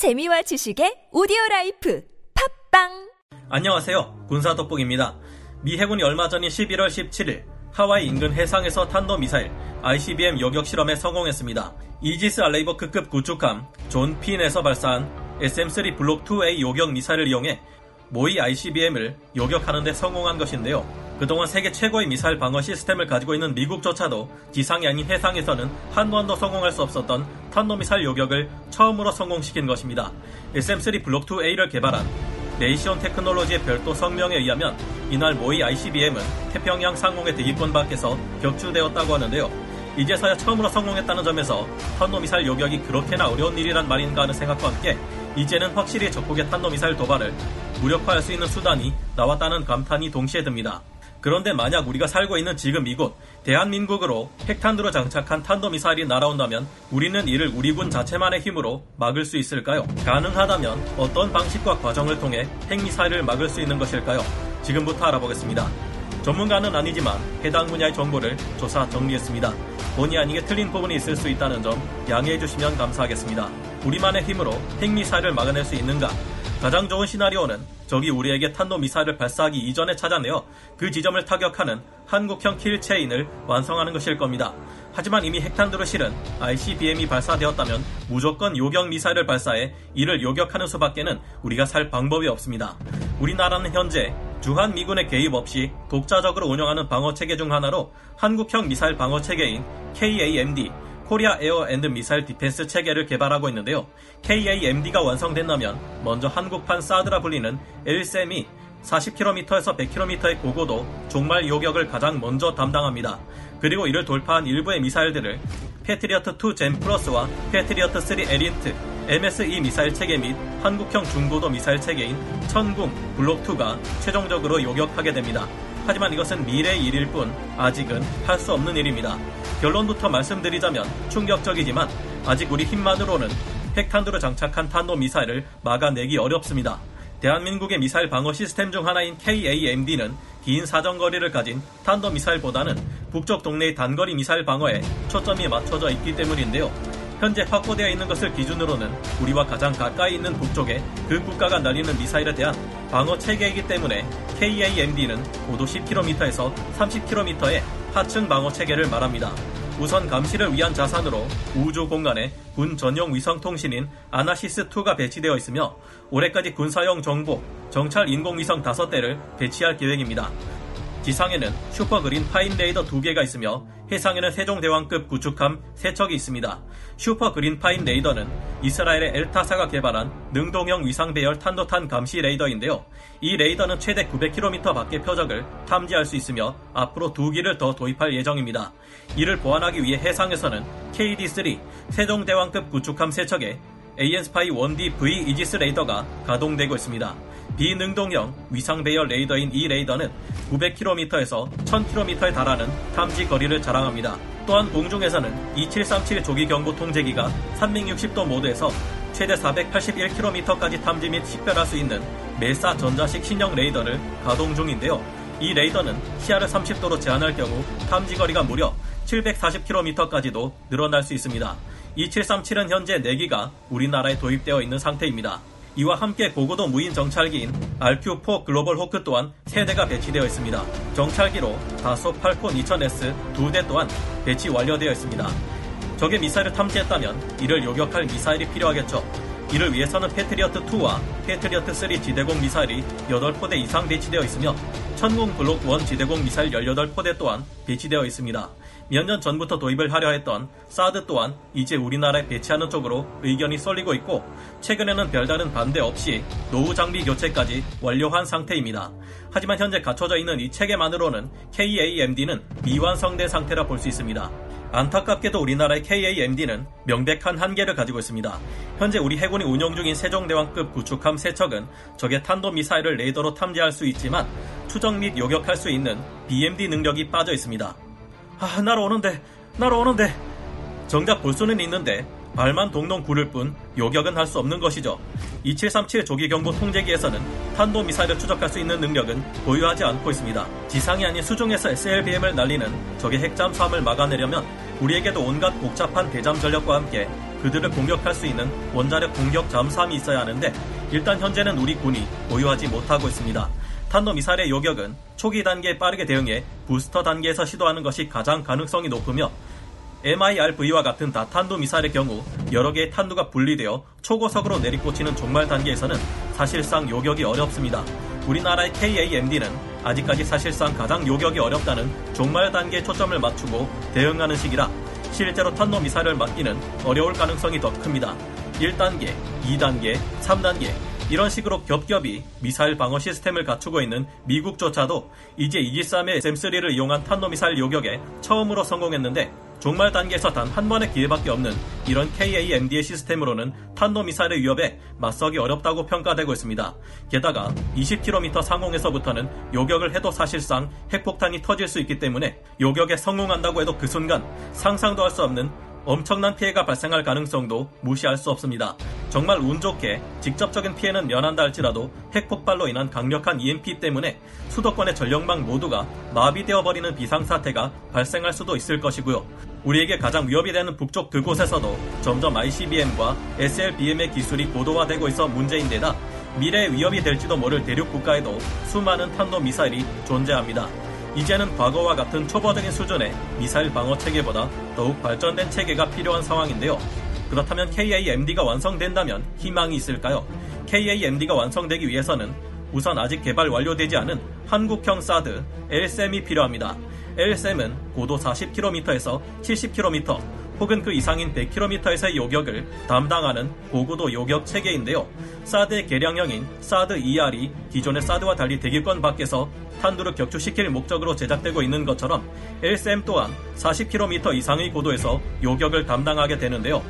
재미와 지식의 오디오 라이프 팟빵 안녕하세요. 군사 돋보기입니다. 미 해군이 얼마 전인 11월 17일 하와이 인근 해상에서 탄도 미사일 ICBM 요격 실험에 성공했습니다. 이지스 알레이버크급 구축함 존 핀에서 발사한 SM-3 블록 2A 요격 미사일을 이용해 모의 ICBM을 요격하는 데 성공한 것인데요. 그동안 세계 최고의 미사일 방어 시스템을 가지고 있는 미국조차도 지상이 아닌 해상에서는 한 번도 성공할 수 없었던 탄도미사일 요격을 처음으로 성공시킨 것입니다. SM-3 블록 2A를 개발한 네이션 테크놀로지의 별도 성명에 의하면 이날 모의 ICBM은 태평양 상공의 대기권 밖에서 격추되었다고 하는데요. 이제서야 처음으로 성공했다는 점에서 탄도미사일 요격이 그렇게나 어려운 일이란 말인가 하는 생각과 함께 이제는 확실히 적국의 탄도미사일 도발을 무력화할 수 있는 수단이 나왔다는 감탄이 동시에 듭니다. 그런데 만약 우리가 살고 있는 지금 이곳 대한민국으로 핵탄두로 장착한 탄도미사일이 날아온다면 우리는 이를 우리 군 자체만의 힘으로 막을 수 있을까요? 가능하다면 어떤 방식과 과정을 통해 핵미사일을 막을 수 있는 것일까요? 지금부터 알아보겠습니다. 전문가는 아니지만 해당 분야의 정보를 조사 정리했습니다. 본의 아니게 틀린 부분이 있을 수 있다는 점 양해해 주시면 감사하겠습니다. 우리만의 힘으로 핵미사일을 막아낼 수 있는가? 가장 좋은 시나리오는 적이 우리에게 탄도미사일을 발사하기 이전에 찾아내어 그 지점을 타격하는 한국형 kill chain을 완성하는 것일 겁니다. 하지만 이미 핵탄두로 실은 ICBM이 발사되었다면 무조건 요격 미사일을 발사해 이를 요격하는 수밖에는 우리가 살 방법이 없습니다. 우리나라는 현재 주한 미군의 개입 없이 독자적으로 운영하는 방어 체계 중 하나로 한국형 미사일 방어 체계인 KAMD Korea Air and Missile Defense 체계를 개발하고 있는데요. KAMD가 완성된다면 먼저 한국판 사드라 불리는 L-SAM이 40km에서 100km의 고고도 종말 요격을 가장 먼저 담당합니다. 그리고 이를 돌파한 일부의 미사일들을 패트리어트 2 GEM plus와 패트리어트 3 ERINT, MSE 미사일 체계 및 한국형 중고도 미사일 체계인 천궁, 블록2가 최종적으로 요격하게 됩니다. 하지만 이것은 미래의 일일 뿐 아직은 할 수 없는 일입니다. 결론부터 말씀드리자면 충격적이지만 아직 우리 힘만으로는 핵탄두로 장착한 탄도 미사일을 막아내기 어렵습니다. 대한민국의 미사일 방어 시스템 중 하나인 KAMD는 긴 사정거리를 가진 탄도 미사일보다는 북쪽 동네의 단거리 미사일 방어에 초점이 맞춰져 있기 때문인데요. 현재 확보되어 있는 것을 기준으로는 우리와 가장 가까이 있는 북쪽에 그 국가가 날리는 미사일에 대한 방어 체계이기 때문에 KAMD는 고도 10km에서 30km의 하층 방어 체계를 말합니다. 우선 감시를 위한 자산으로 우주 공간에 군 전용 위성 통신인 아나시스2가 배치되어 있으며 올해까지 군사용 정보, 정찰 인공위성 5대를 배치할 계획입니다. 지상에는 Super Green Pine 레이더 2개가 있으며 해상에는 세종대왕급 구축함 3척이 있습니다. Super Green Pine 레이더는 이스라엘의 엘타사가 개발한 능동형 위상 배열 탄도탄 감시 레이더인데요. 이 레이더는 최대 900km 밖의 표적을 탐지할 수 있으며 앞으로 두 기를 더 도입할 예정입니다. 이를 보완하기 위해 해상에서는 KD-3 세종대왕급 구축함 3척에 AN-SPY 1D V 이지스 레이더가 가동되고 있습니다. 비능동형 위상 배열 레이더인 이 레이더는 900km에서 1000km에 달하는 탐지 거리를 자랑합니다. 또한 공중에서는 2737 조기 경보 통제기가 360도 모드에서 최대 481km까지 탐지 및 식별할 수 있는 메사 전자식 신형 레이더를 가동 중인데요. 이 레이더는 시야를 30도로 제한할 경우 탐지 거리가 무려 740km까지도 늘어날 수 있습니다. 2737은 현재 4기가 우리나라에 도입되어 있는 상태입니다. 이와 함께 고고도 무인 정찰기인 RQ4 글로벌 호크 또한 3대가 배치되어 있습니다. 정찰기로 다소 팔콘 2000S 2대 또한 배치 완료되어 있습니다. 적의 미사일을 탐지했다면 이를 요격할 미사일이 필요하겠죠. 이를 위해서는 패트리어트2와 패트리어트3 지대공 미사일이 8포대 이상 배치되어 있으며 천공 블록 1 지대공 미사일 18포대 또한 배치되어 있습니다. 몇 년 전부터 도입을 하려 했던 사드 또한 이제 우리나라에 배치하는 쪽으로 의견이 쏠리고 있고 최근에는 별다른 반대 없이 노후 장비 교체까지 완료한 상태입니다. 하지만 현재 갖춰져 있는 이 체계만으로는 KAMD는 미완성된 상태라 볼 수 있습니다. 안타깝게도 우리나라의 KAMD는 명백한 한계를 가지고 있습니다. 현재 우리 해군이 운용 중인 세종대왕급 구축함 3척은 적의 탄도미사일을 레이더로 탐지할 수 있지만 추적 및 요격할 수 있는 BMD 능력이 빠져 있습니다. 아, 날아오는데, 날아오는데. 정작 볼 수는 있는데 발만 동동 구를 뿐 요격은 할 수 없는 것이죠. 2737 조기경보 통제기에서는 탄도미사일을 추적할 수 있는 능력은 보유하지 않고 있습니다. 지상이 아닌 수중에서 SLBM을 날리는 적의 핵잠수함을 막아내려면 우리에게도 온갖 복잡한 대잠 전력과 함께 그들을 공격할 수 있는 원자력 공격 잠수함이 있어야 하는데 일단 현재는 우리 군이 보유하지 못하고 있습니다. 탄도미사일의 요격은 초기 단계에 빠르게 대응해 부스터 단계에서 시도하는 것이 가장 가능성이 높으며 MIRV와 같은 다탄도 미사일의 경우 여러 개의 탄두가 분리되어 초고속으로 내리꽂히는 종말 단계에서는 사실상 요격이 어렵습니다. 우리나라의 KAMD는 아직까지 사실상 가장 요격이 어렵다는 종말 단계에 초점을 맞추고 대응하는 시기라 실제로 탄도 미사일을 맞기는 어려울 가능성이 더 큽니다. 1단계, 2단계, 3단계 이런 식으로 겹겹이 미사일 방어 시스템을 갖추고 있는 미국조차도 이제 이지스함의 SM3를 이용한 탄도미사일 요격에 처음으로 성공했는데 종말 단계에서 단 한 번의 기회밖에 없는 이런 KAMD의 시스템으로는 탄도미사일의 위협에 맞서기 어렵다고 평가되고 있습니다. 게다가 20km 상공에서부터는 요격을 해도 사실상 핵폭탄이 터질 수 있기 때문에 요격에 성공한다고 해도 그 순간 상상도 할 수 없는 엄청난 피해가 발생할 가능성도 무시할 수 없습니다. 정말 운 좋게 직접적인 피해는 면한다 할지라도 핵폭발로 인한 강력한 EMP 때문에 수도권의 전력망 모두가 마비되어 버리는 비상사태가 발생할 수도 있을 것이고요. 우리에게 가장 위협이 되는 북쪽 그곳에서도 점점 ICBM과 SLBM의 기술이 고도화되고 있어 문제인데다 미래의 위협이 될지도 모를 대륙 국가에도 수많은 탄도 미사일이 존재합니다. 이제는 과거와 같은 초보적인 수준의 미사일 방어 체계보다 더욱 발전된 체계가 필요한 상황인데요. 그렇다면 KAMD가 완성된다면 희망이 있을까요? KAMD가 완성되기 위해서는 우선 아직 개발 완료되지 않은 한국형 사드 LSM이 필요합니다. LSM은 고도 40km에서 70km 혹은 그 이상인 100km에서의 요격을 담당하는 고고도 요격 체계인데요. 사드의 개량형인 사드 ER이 기존의 사드와 달리 대기권 밖에서 탄두를 격추시킬 목적으로 제작되고 있는 것처럼 LSM 또한 40km 이상의 고도에서 요격을 담당하게 되는데요.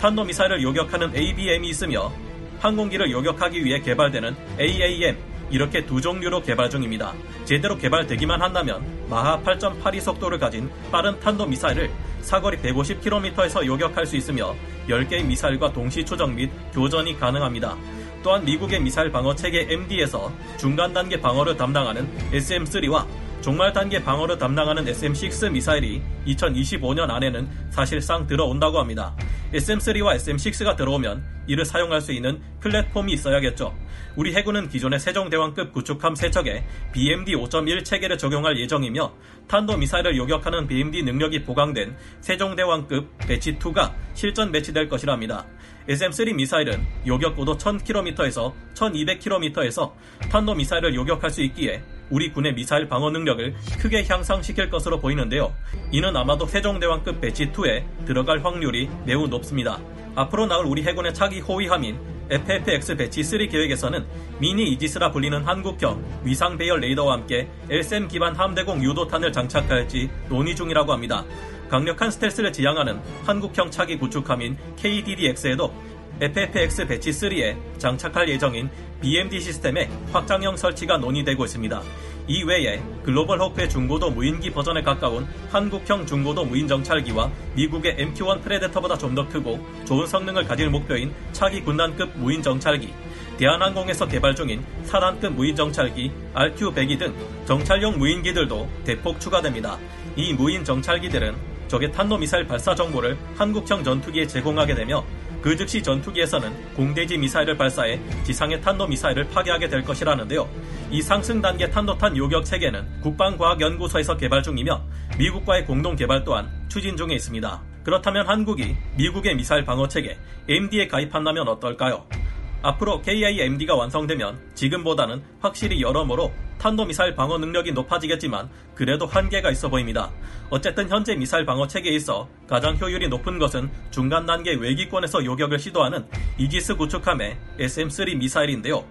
탄도 미사일을 요격하는 ABM이 있으며 항공기를 요격하기 위해 개발되는 AAM 이렇게 두 종류로 개발 중입니다. 제대로 개발되기만 한다면 마하 8.82 속도를 가진 빠른 탄도 미사일을 사거리 150km에서 요격할 수 있으며 10개의 미사일과 동시 추적 및 교전이 가능합니다. 또한 미국의 미사일 방어 체계 MD에서 중간 단계 방어를 담당하는 SM3와 종말 단계 방어를 담당하는 SM6 미사일이 2025년 안에는 사실상 들어온다고 합니다. SM3와 SM6가 들어오면 이를 사용할 수 있는 플랫폼이 있어야겠죠. 우리 해군은 기존의 세종대왕급 구축함 3척에 BMD 5.1 체계를 적용할 예정이며 탄도 미사일을 요격하는 BMD 능력이 보강된 세종대왕급 배치2가 실전 배치될 것이랍니다. SM3 미사일은 요격 고도 1000km에서 1200km에서 탄도 미사일을 요격할 수 있기에 우리 군의 미사일 방어 능력을 크게 향상시킬 것으로 보이는데요. 이는 아마도 세종대왕급 Batch 2에 들어갈 확률이 매우 높습니다. 앞으로 나올 우리 해군의 차기 호위함인 FFX Batch 3 계획에서는 미니 이지스라 불리는 한국형 위상 배열 레이더와 함께 L-SAM 기반 함대공 유도탄을 장착할지 논의 중이라고 합니다. 강력한 스텔스를 지향하는 한국형 차기 구축함인 KDDX에도 FFX Batch 3에 장착할 예정인 BMD 시스템의 확장형 설치가 논의되고 있습니다. 이외에 글로벌 호크의 중고도 무인기 버전에 가까운 한국형 중고도 무인 정찰기와 미국의 MQ-1 프레데터보다 좀 더 크고 좋은 성능을 가질 목표인 차기 군단급 무인 정찰기, 대한항공에서 개발 중인 4단급 무인 정찰기 RQ-102 등 정찰용 무인기들도 대폭 추가됩니다. 이 무인 정찰기들은 적의 탄도미사일 발사 정보를 한국형 전투기에 제공하게 되며 그 즉시 전투기에서는 공대지 미사일을 발사해 지상의 탄도미사일을 파괴하게 될 것이라는데요. 이 상승 단계 탄도탄 요격 체계는 국방과학연구소에서 개발 중이며 미국과의 공동 개발 또한 추진 중에 있습니다. 그렇다면 한국이 미국의 미사일 방어 체계 MD에 가입한다면 어떨까요? 앞으로 KIMD가 완성되면 지금보다는 확실히 여러모로 탄도미사일 방어 능력이 높아지겠지만 그래도 한계가 있어 보입니다. 어쨌든 현재 미사일 방어 체계에 있어 가장 효율이 높은 것은 중간 단계 외기권에서 요격을 시도하는 이지스 구축함의 SM3 미사일인데요.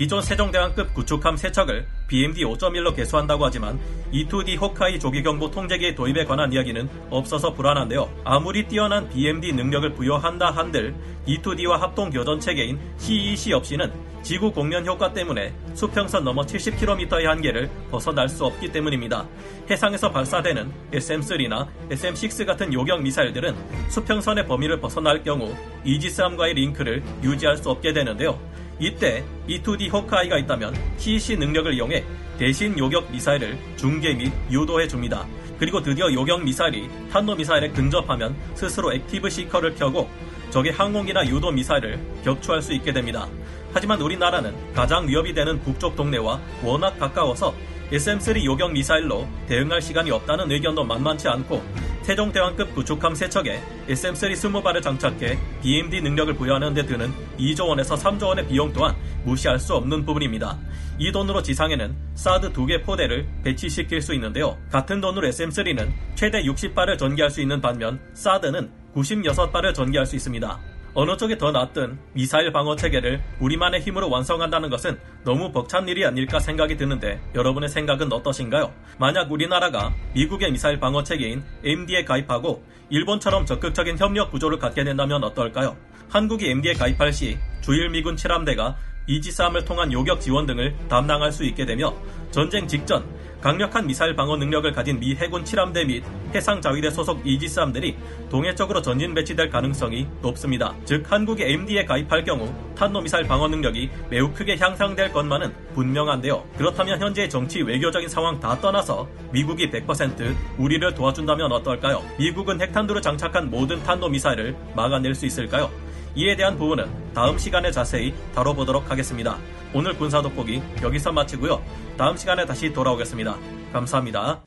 기존 세종대왕급 구축함 3척을 BMD 5.1로 개수한다고 하지만 E2D 호카이 조기경보 통제기의 도입에 관한 이야기는 없어서 불안한데요. 아무리 뛰어난 BMD 능력을 부여한다 한들 E2D와 합동 교전 체계인 CEC 없이는 지구 공면 효과 때문에 수평선 넘어 70km의 한계를 벗어날 수 없기 때문입니다. 해상에서 발사되는 SM3나 SM6 같은 요격 미사일들은 수평선의 범위를 벗어날 경우 이지스함과의 링크를 유지할 수 없게 되는데요. 이때 E2D 호크아이가 있다면 CEC 능력을 이용해 대신 요격 미사일을 중계 및 유도해 줍니다. 그리고 드디어 요격 미사일이 탄도 미사일에 근접하면 스스로 active seeker를 켜고 적의 항공기나 유도 미사일을 격추할 수 있게 됩니다. 하지만 우리나라는 가장 위협이 되는 북쪽 동네와 워낙 가까워서 SM-3 요격 미사일로 대응할 시간이 없다는 의견도 만만치 않고 세종대왕급 구축함 3척에 SM-3 20발을 장착해 BMD 능력을 부여하는 데 드는 2조 원에서 3조 원의 비용 또한 무시할 수 없는 부분입니다. 이 돈으로 지상에는 사드 2개 포대를 배치시킬 수 있는데요. 같은 돈으로 SM-3는 최대 60발을 전개할 수 있는 반면 사드는 96발을 전개할 수 있습니다. 어느 쪽이 더 낫든 미사일 방어 체계를 우리만의 힘으로 완성한다는 것은 너무 벅찬 일이 아닐까 생각이 드는데 여러분의 생각은 어떠신가요? 만약 우리나라가 미국의 미사일 방어 체계인 MD에 가입하고 일본처럼 적극적인 협력 구조를 갖게 된다면 어떨까요? 한국이 MD에 가입할 시 주일 미군 7함대가 이지스함을 통한 요격 지원 등을 담당할 수 있게 되며 전쟁 직전 강력한 미사일 방어 능력을 가진 미 해군 7함대 및 해상 자위대 소속 이지스 함들이 동해 쪽으로 전진 배치될 가능성이 높습니다. 즉 한국이 MD에 가입할 경우 탄도 미사일 방어 능력이 매우 크게 향상될 것만은 분명한데요. 그렇다면 현재의 정치 외교적인 상황 다 떠나서 미국이 100% 우리를 도와준다면 어떨까요? 미국은 핵탄두를 장착한 모든 탄도 미사일을 막아낼 수 있을까요? 이에 대한 부분은 다음 시간에 자세히 다뤄보도록 하겠습니다. 오늘 군사 돋보기 여기서 마치고요. 다음 시간에 다시 돌아오겠습니다. 감사합니다.